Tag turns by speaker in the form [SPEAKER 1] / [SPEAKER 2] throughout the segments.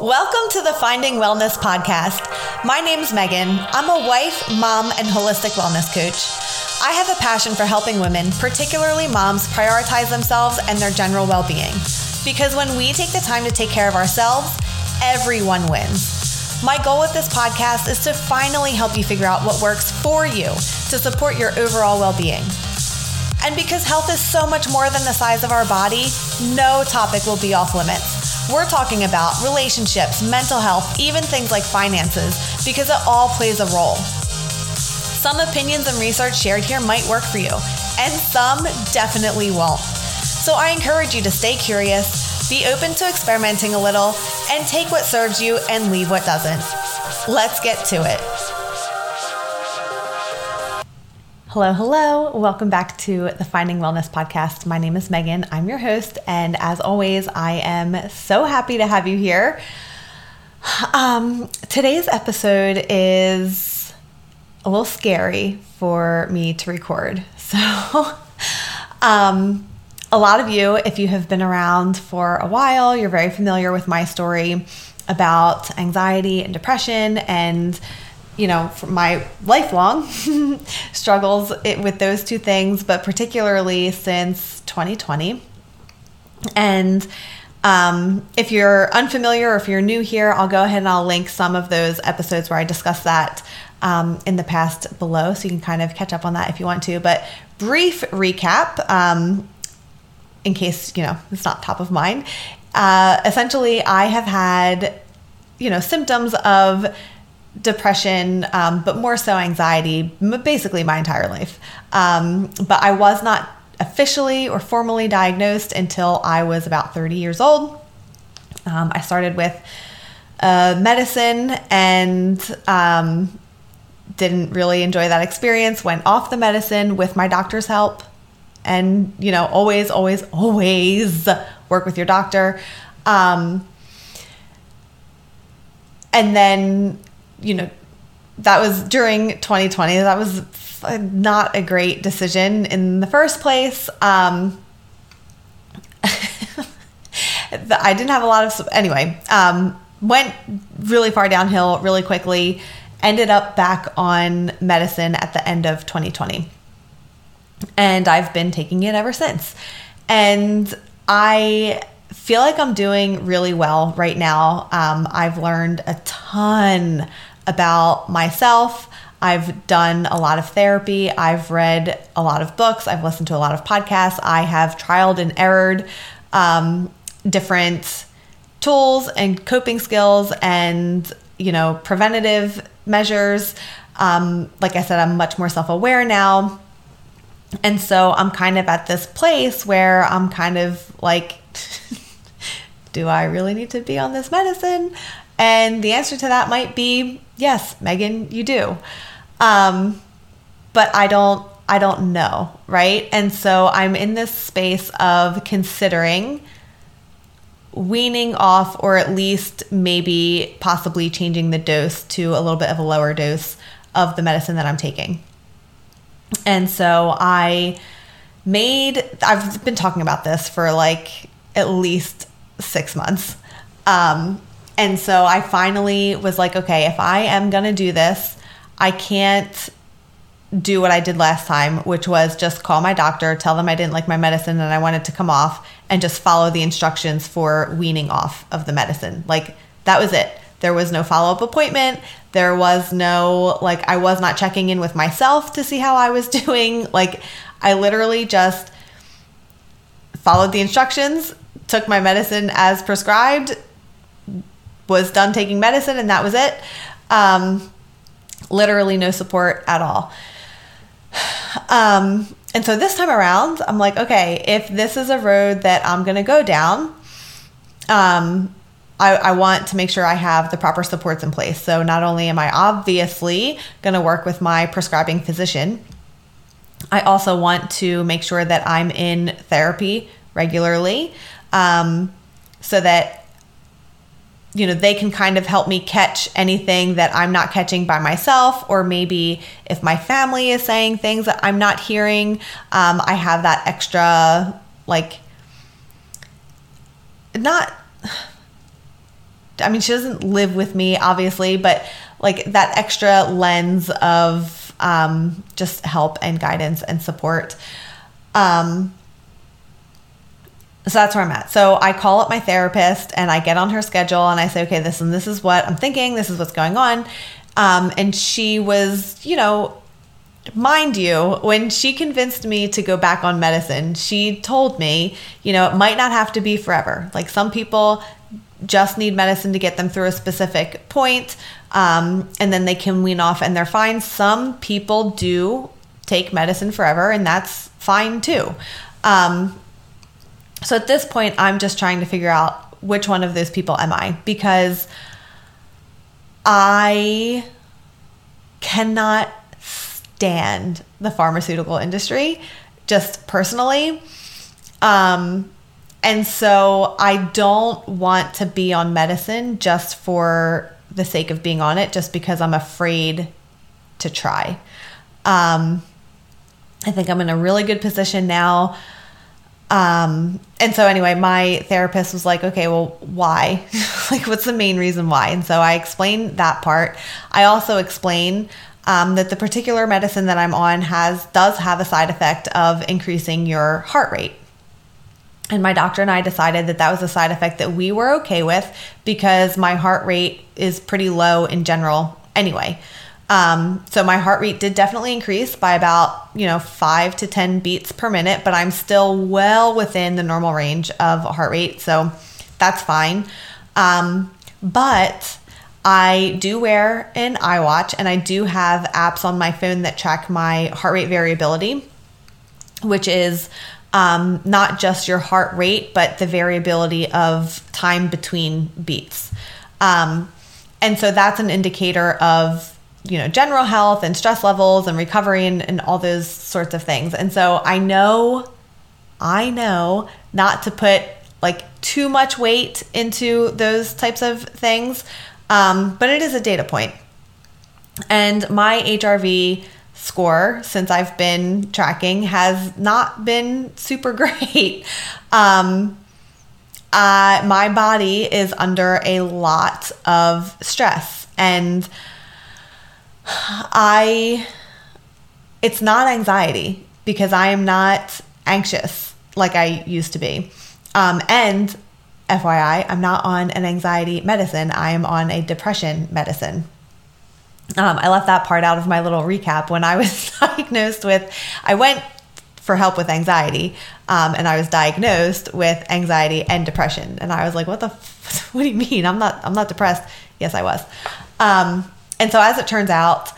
[SPEAKER 1] Welcome to the Finding Wellness podcast. My name's Megan. I'm a wife, mom, and holistic wellness coach. I have a passion for helping women, particularly moms, prioritize themselves and their general well being. Because when we take the time to take care of ourselves, everyone wins. My goal with this podcast is to finally help you figure out what works for you to support your overall well being. And because health is so much more than the size of our body, no topic will be off limits. We're talking about relationships, mental health, even things like finances, because it all plays a role. Some opinions and research shared here might work for you, and some definitely won't. So I encourage you to stay curious, be open to experimenting a little, and take what serves you and leave what doesn't. Let's get to it. Hello, hello. Welcome back to the Finding Wellness podcast. My name is Megan. I'm your host. And as always, I am so happy to have you here. Um, today's episode is a little scary for me to record. So, um, a lot of you, if you have been around for a while, you're very familiar with my story about anxiety and depression and you know, my lifelong struggles with those two things, but particularly since 2020. And um, if you're unfamiliar or if you're new here, I'll go ahead and I'll link some of those episodes where I discuss that um, in the past below, so you can kind of catch up on that if you want to. But brief recap, um, in case you know it's not top of mind. Uh, essentially, I have had you know symptoms of depression, um, but more so anxiety, basically my entire life. Um, but I was not officially or formally diagnosed until I was about 30 years old. Um, I started with uh, medicine and um, didn't really enjoy that experience. Went off the medicine with my doctor's help. And, you know, always, always, always work with your doctor. Um, and then you know, that was during 2020. That was not a great decision in the first place. Um, I didn't have a lot of, anyway, um, went really far downhill really quickly, ended up back on medicine at the end of 2020. And I've been taking it ever since. And I feel like I'm doing really well right now. Um, I've learned a ton about myself. I've done a lot of therapy. I've read a lot of books. I've listened to a lot of podcasts. I have trialed and errored um, different tools and coping skills and, you know, preventative measures. Um, like I said, I'm much more self aware now. And so I'm kind of at this place where I'm kind of like, do I really need to be on this medicine? And the answer to that might be yes, Megan, you do. Um, but I don't I don't know, right? And so I'm in this space of considering weaning off or at least maybe possibly changing the dose to a little bit of a lower dose of the medicine that I'm taking. And so I made I've been talking about this for like at least 6 months. Um, and so I finally was like, okay, if I am going to do this, I can't do what I did last time, which was just call my doctor, tell them I didn't like my medicine and I wanted to come off, and just follow the instructions for weaning off of the medicine. Like that was it. There was no follow up appointment. There was no, like, I was not checking in with myself to see how I was doing. Like, I literally just followed the instructions, took my medicine as prescribed, was done taking medicine and that was it. Um, literally no support at all. Um, and so this time around, I'm like, okay, if this is a road that I'm going to go down, um, I, I, want to make sure I have the proper supports in place. So not only am I obviously going to work with my prescribing physician, I also want to make sure that I'm in therapy regularly um, so that you know, they can kind of help me catch anything that I'm not catching by myself, or maybe if my family is saying things that I'm not hearing, um, I have that extra, like, not I mean, she doesn't live with me, obviously, but like that extra lens of um, just help and guidance and support. Um, so that's where I'm at. So I call up my therapist and I get on her schedule and I say, okay, this and this is what I'm thinking. This is what's going on. Um, and she was, you know, mind you, when she convinced me to go back on medicine, she told me, you know, it might not have to be forever. Like some people just need medicine to get them through a specific point, um, and then they can wean off and they're fine. Some people do take medicine forever, and that's fine too. Um, so at this point, I'm just trying to figure out which one of those people am I because I cannot stand the pharmaceutical industry just personally. Um, and so I don't want to be on medicine just for the sake of being on it, just because I'm afraid to try. Um, I think I'm in a really good position now. Um, and so anyway, my therapist was like, okay, well, why? like, what's the main reason why? And so I explained that part. I also explain um, that the particular medicine that I'm on has does have a side effect of increasing your heart rate. And my doctor and I decided that that was a side effect that we were okay with because my heart rate is pretty low in general anyway. Um, so my heart rate did definitely increase by about, you know, five to 10 beats per minute, but I'm still well within the normal range of heart rate. So that's fine. Um, but I do wear an iWatch and I do have apps on my phone that track my heart rate variability, which is um, not just your heart rate, but the variability of time between beats. Um, and so that's an indicator of you know general health and stress levels and recovery and, and all those sorts of things. And so I know, I know not to put like too much weight into those types of things, um, but it is a data point. And my HRV score since I've been tracking has not been super great. Um, uh, my body is under a lot of stress and I it's not anxiety because I am not anxious like I used to be. Um, and FYI, I'm not on an anxiety medicine. I am on a depression medicine. Um, I left that part out of my little recap when I was diagnosed with, I went for help with anxiety um, and I was diagnosed with anxiety and depression. And I was like, what the, f- what do you mean? I'm not, I'm not depressed. Yes, I was. Um, and so as it turns out,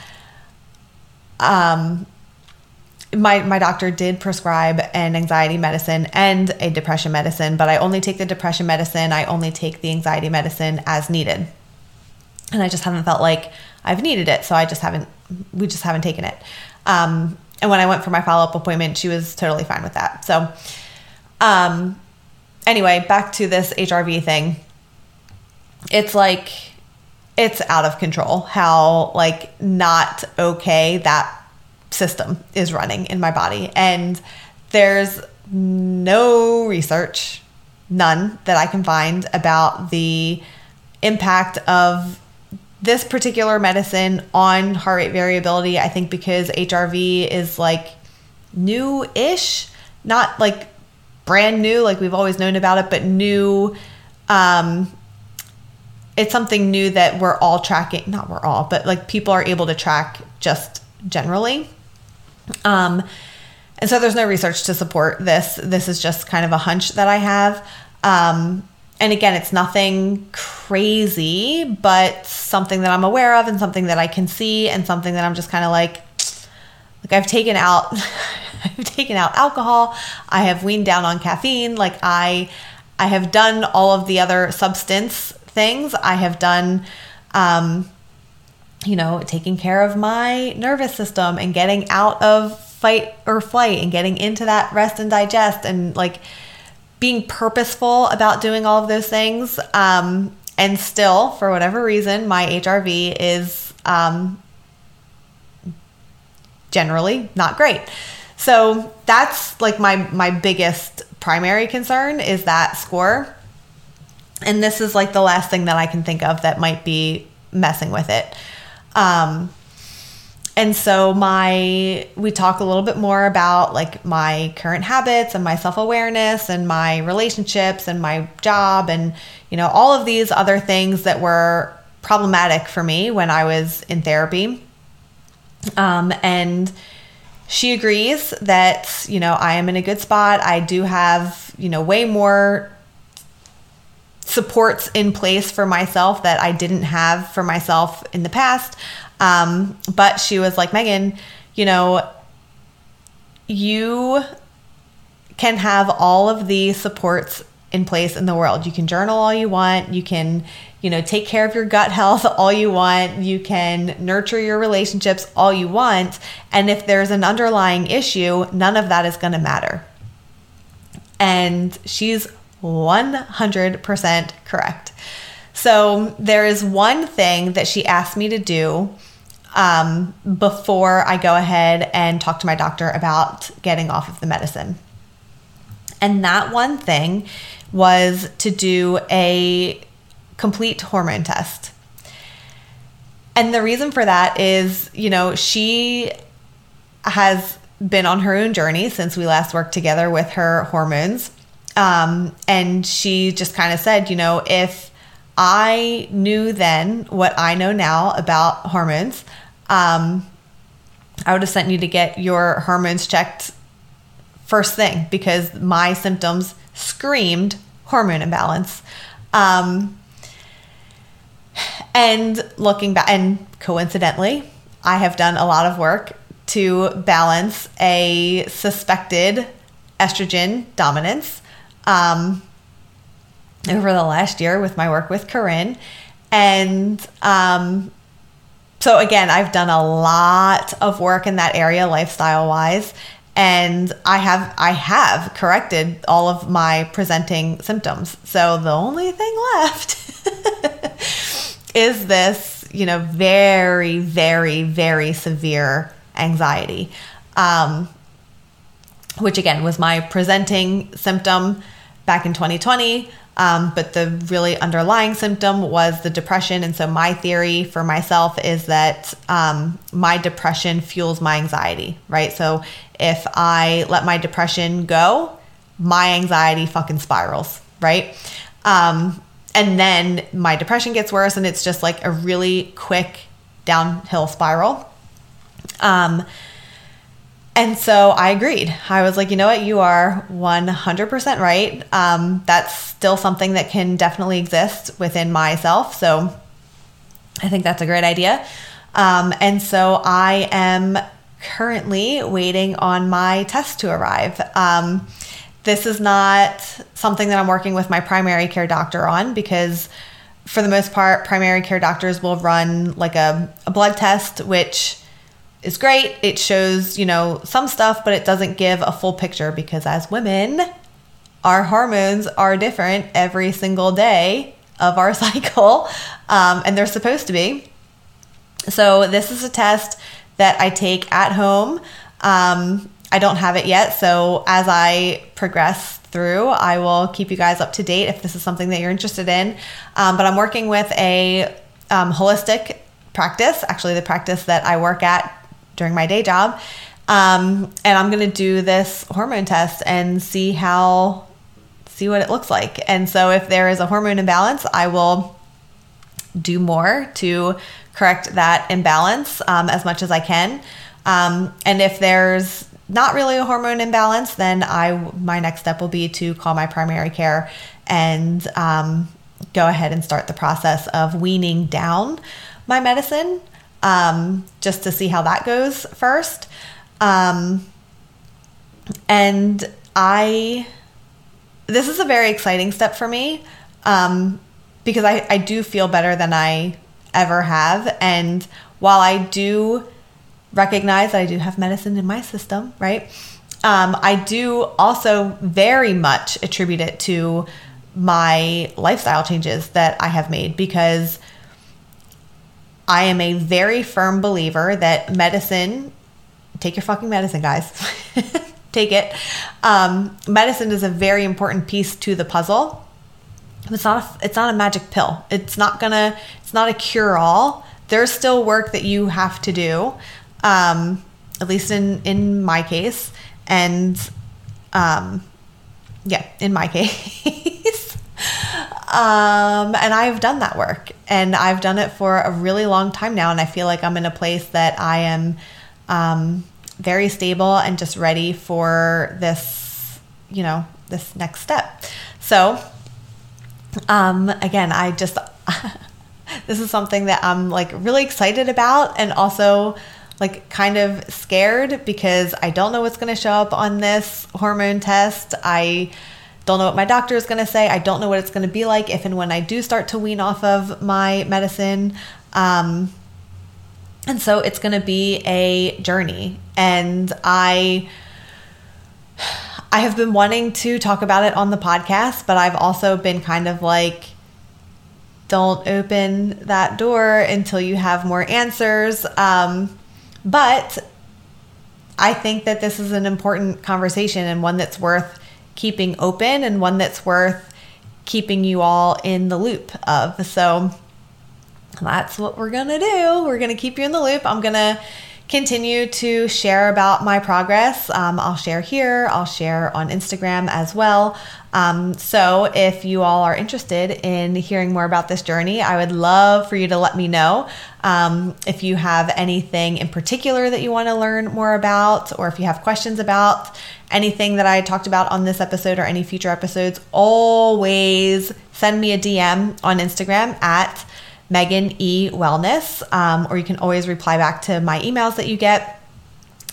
[SPEAKER 1] um, my my doctor did prescribe an anxiety medicine and a depression medicine, but I only take the depression medicine. I only take the anxiety medicine as needed, and I just haven't felt like I've needed it, so I just haven't. We just haven't taken it. Um, and when I went for my follow up appointment, she was totally fine with that. So, um, anyway, back to this HRV thing. It's like it's out of control how like not okay that system is running in my body. And there's no research, none that I can find about the impact of this particular medicine on heart rate variability. I think because HRV is like new ish, not like brand new, like we've always known about it, but new. Um, it's something new that we're all tracking, not we're all, but like people are able to track just generally. Um, and so there's no research to support this. This is just kind of a hunch that I have. Um, and again, it's nothing crazy, but something that I'm aware of and something that I can see and something that I'm just kind of like, like I've taken out, I've taken out alcohol. I have weaned down on caffeine. Like I, I have done all of the other substance things. I have done, um, you know, taking care of my nervous system and getting out of fight or flight and getting into that rest and digest and like being purposeful about doing all of those things. Um, and still, for whatever reason, my HRV is um, generally not great. So that's like my my biggest primary concern is that score. And this is like the last thing that I can think of that might be messing with it. Um, and so my we talk a little bit more about like my current habits and my self-awareness and my relationships and my job and you know all of these other things that were problematic for me when I was in therapy. Um, and she agrees that you know I am in a good spot. I do have you know way more supports in place for myself that I didn't have for myself in the past. Um, but she was like, Megan, you know, you can have all of the supports in place in the world. You can journal all you want. You can, you know, take care of your gut health all you want. You can nurture your relationships all you want. And if there's an underlying issue, none of that is going to matter. And she's 100% correct. So there is one thing that she asked me to do um, before I go ahead and talk to my doctor about getting off of the medicine. And that one thing was to do a complete hormone test. And the reason for that is, you know, she has been on her own journey since we last worked together with her hormones. Um, and she just kind of said, you know, if I knew then what I know now about hormones, um, I would have sent you to get your hormones checked first thing because my symptoms screamed hormone imbalance. Um, and looking back, and coincidentally, I have done a lot of work to balance a suspected estrogen dominance um, over the last year with my work with Corinne. And um, so again, I've done a lot of work in that area lifestyle wise and I have I have corrected all of my presenting symptoms. So the only thing left is this, you know, very very very severe anxiety. Um, which again was my presenting symptom back in 2020 um, but the really underlying symptom was the depression. And so, my theory for myself is that um, my depression fuels my anxiety, right? So, if I let my depression go, my anxiety fucking spirals, right? Um, and then my depression gets worse, and it's just like a really quick downhill spiral. Um, and so I agreed. I was like, you know what? You are 100% right. Um, that's still something that can definitely exist within myself. So I think that's a great idea. Um, and so I am currently waiting on my test to arrive. Um, this is not something that I'm working with my primary care doctor on because, for the most part, primary care doctors will run like a, a blood test, which is great. It shows, you know, some stuff, but it doesn't give a full picture because as women, our hormones are different every single day of our cycle, um, and they're supposed to be. So, this is a test that I take at home. Um, I don't have it yet. So, as I progress through, I will keep you guys up to date if this is something that you're interested in. Um, but I'm working with a um, holistic practice, actually, the practice that I work at during my day job. Um, and I'm going to do this hormone test and see how, see what it looks like. And so if there is a hormone imbalance, I will do more to correct that imbalance um, as much as I can. Um, and if there's not really a hormone imbalance, then I my next step will be to call my primary care and um, go ahead and start the process of weaning down my medicine um, just to see how that goes first. Um, and I, this is a very exciting step for me um, because I, I do feel better than I ever have. And while I do recognize that I do have medicine in my system, right? Um, I do also very much attribute it to my lifestyle changes that I have made because I am a very firm believer that medicine, take your fucking medicine, guys. take it. Um, medicine is a very important piece to the puzzle. It's not a, it's not a magic pill. It's not gonna it's not a cure all. There's still work that you have to do, um, at least in in my case, and um, yeah, in my case. Um, and I've done that work, and I've done it for a really long time now, and I feel like I'm in a place that I am um, very stable and just ready for this, you know, this next step. So, um, again, I just, this is something that I'm like really excited about and also like kind of scared because I don't know what's going to show up on this hormone test. I don't know what my doctor is going to say. I don't know what it's going to be like if and when I do start to wean off of my medicine. Um, and so it's going to be a journey. And I I have been wanting to talk about it on the podcast, but I've also been kind of like, don't open that door until you have more answers. Um, but I think that this is an important conversation and one that's worth keeping open and one that's worth keeping you all in the loop of. So that's what we're going to do. We're going to keep you in the loop. I'm going to continue to share about my progress. Um, I'll share here, I'll share on Instagram as well. Um, so, if you all are interested in hearing more about this journey, I would love for you to let me know. Um, if you have anything in particular that you want to learn more about, or if you have questions about anything that I talked about on this episode or any future episodes, always send me a DM on Instagram at Megan E Wellness, um, or you can always reply back to my emails that you get.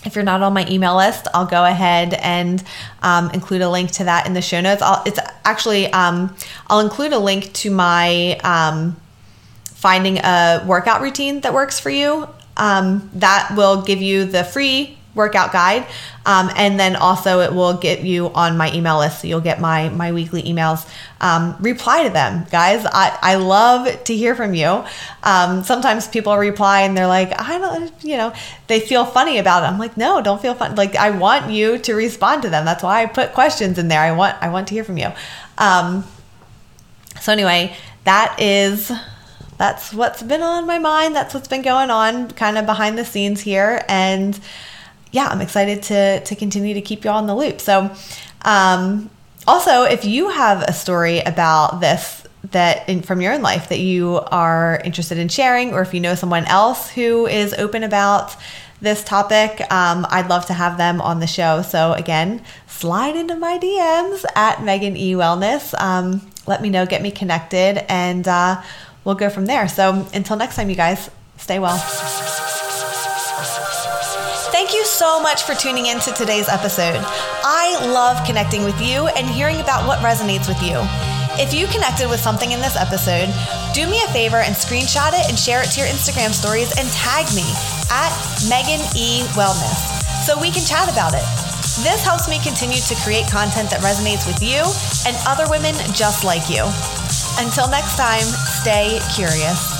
[SPEAKER 1] If you're not on my email list, I'll go ahead and um, include a link to that in the show notes. I'll, it's actually um, I'll include a link to my um, finding a workout routine that works for you. Um, that will give you the free workout guide. Um, and then also it will get you on my email list. So you'll get my, my weekly emails. Um, reply to them, guys. I, I love to hear from you. Um, sometimes people reply and they're like, I don't, you know, they feel funny about it. I'm like, no, don't feel fun. Like I want you to respond to them. That's why I put questions in there. I want, I want to hear from you. Um, so anyway, that is that's what's been on my mind. That's what's been going on kind of behind the scenes here. And yeah, I'm excited to to continue to keep you all in the loop. So, um, also, if you have a story about this that in, from your own life that you are interested in sharing, or if you know someone else who is open about this topic, um, I'd love to have them on the show. So again, slide into my DMs at Megan E Wellness. Um, let me know, get me connected, and uh, we'll go from there. So until next time, you guys, stay well. So much for tuning in to today's episode. I love connecting with you and hearing about what resonates with you. If you connected with something in this episode, do me a favor and screenshot it and share it to your Instagram stories and tag me at Megan E Wellness so we can chat about it. This helps me continue to create content that resonates with you and other women just like you. Until next time, stay curious.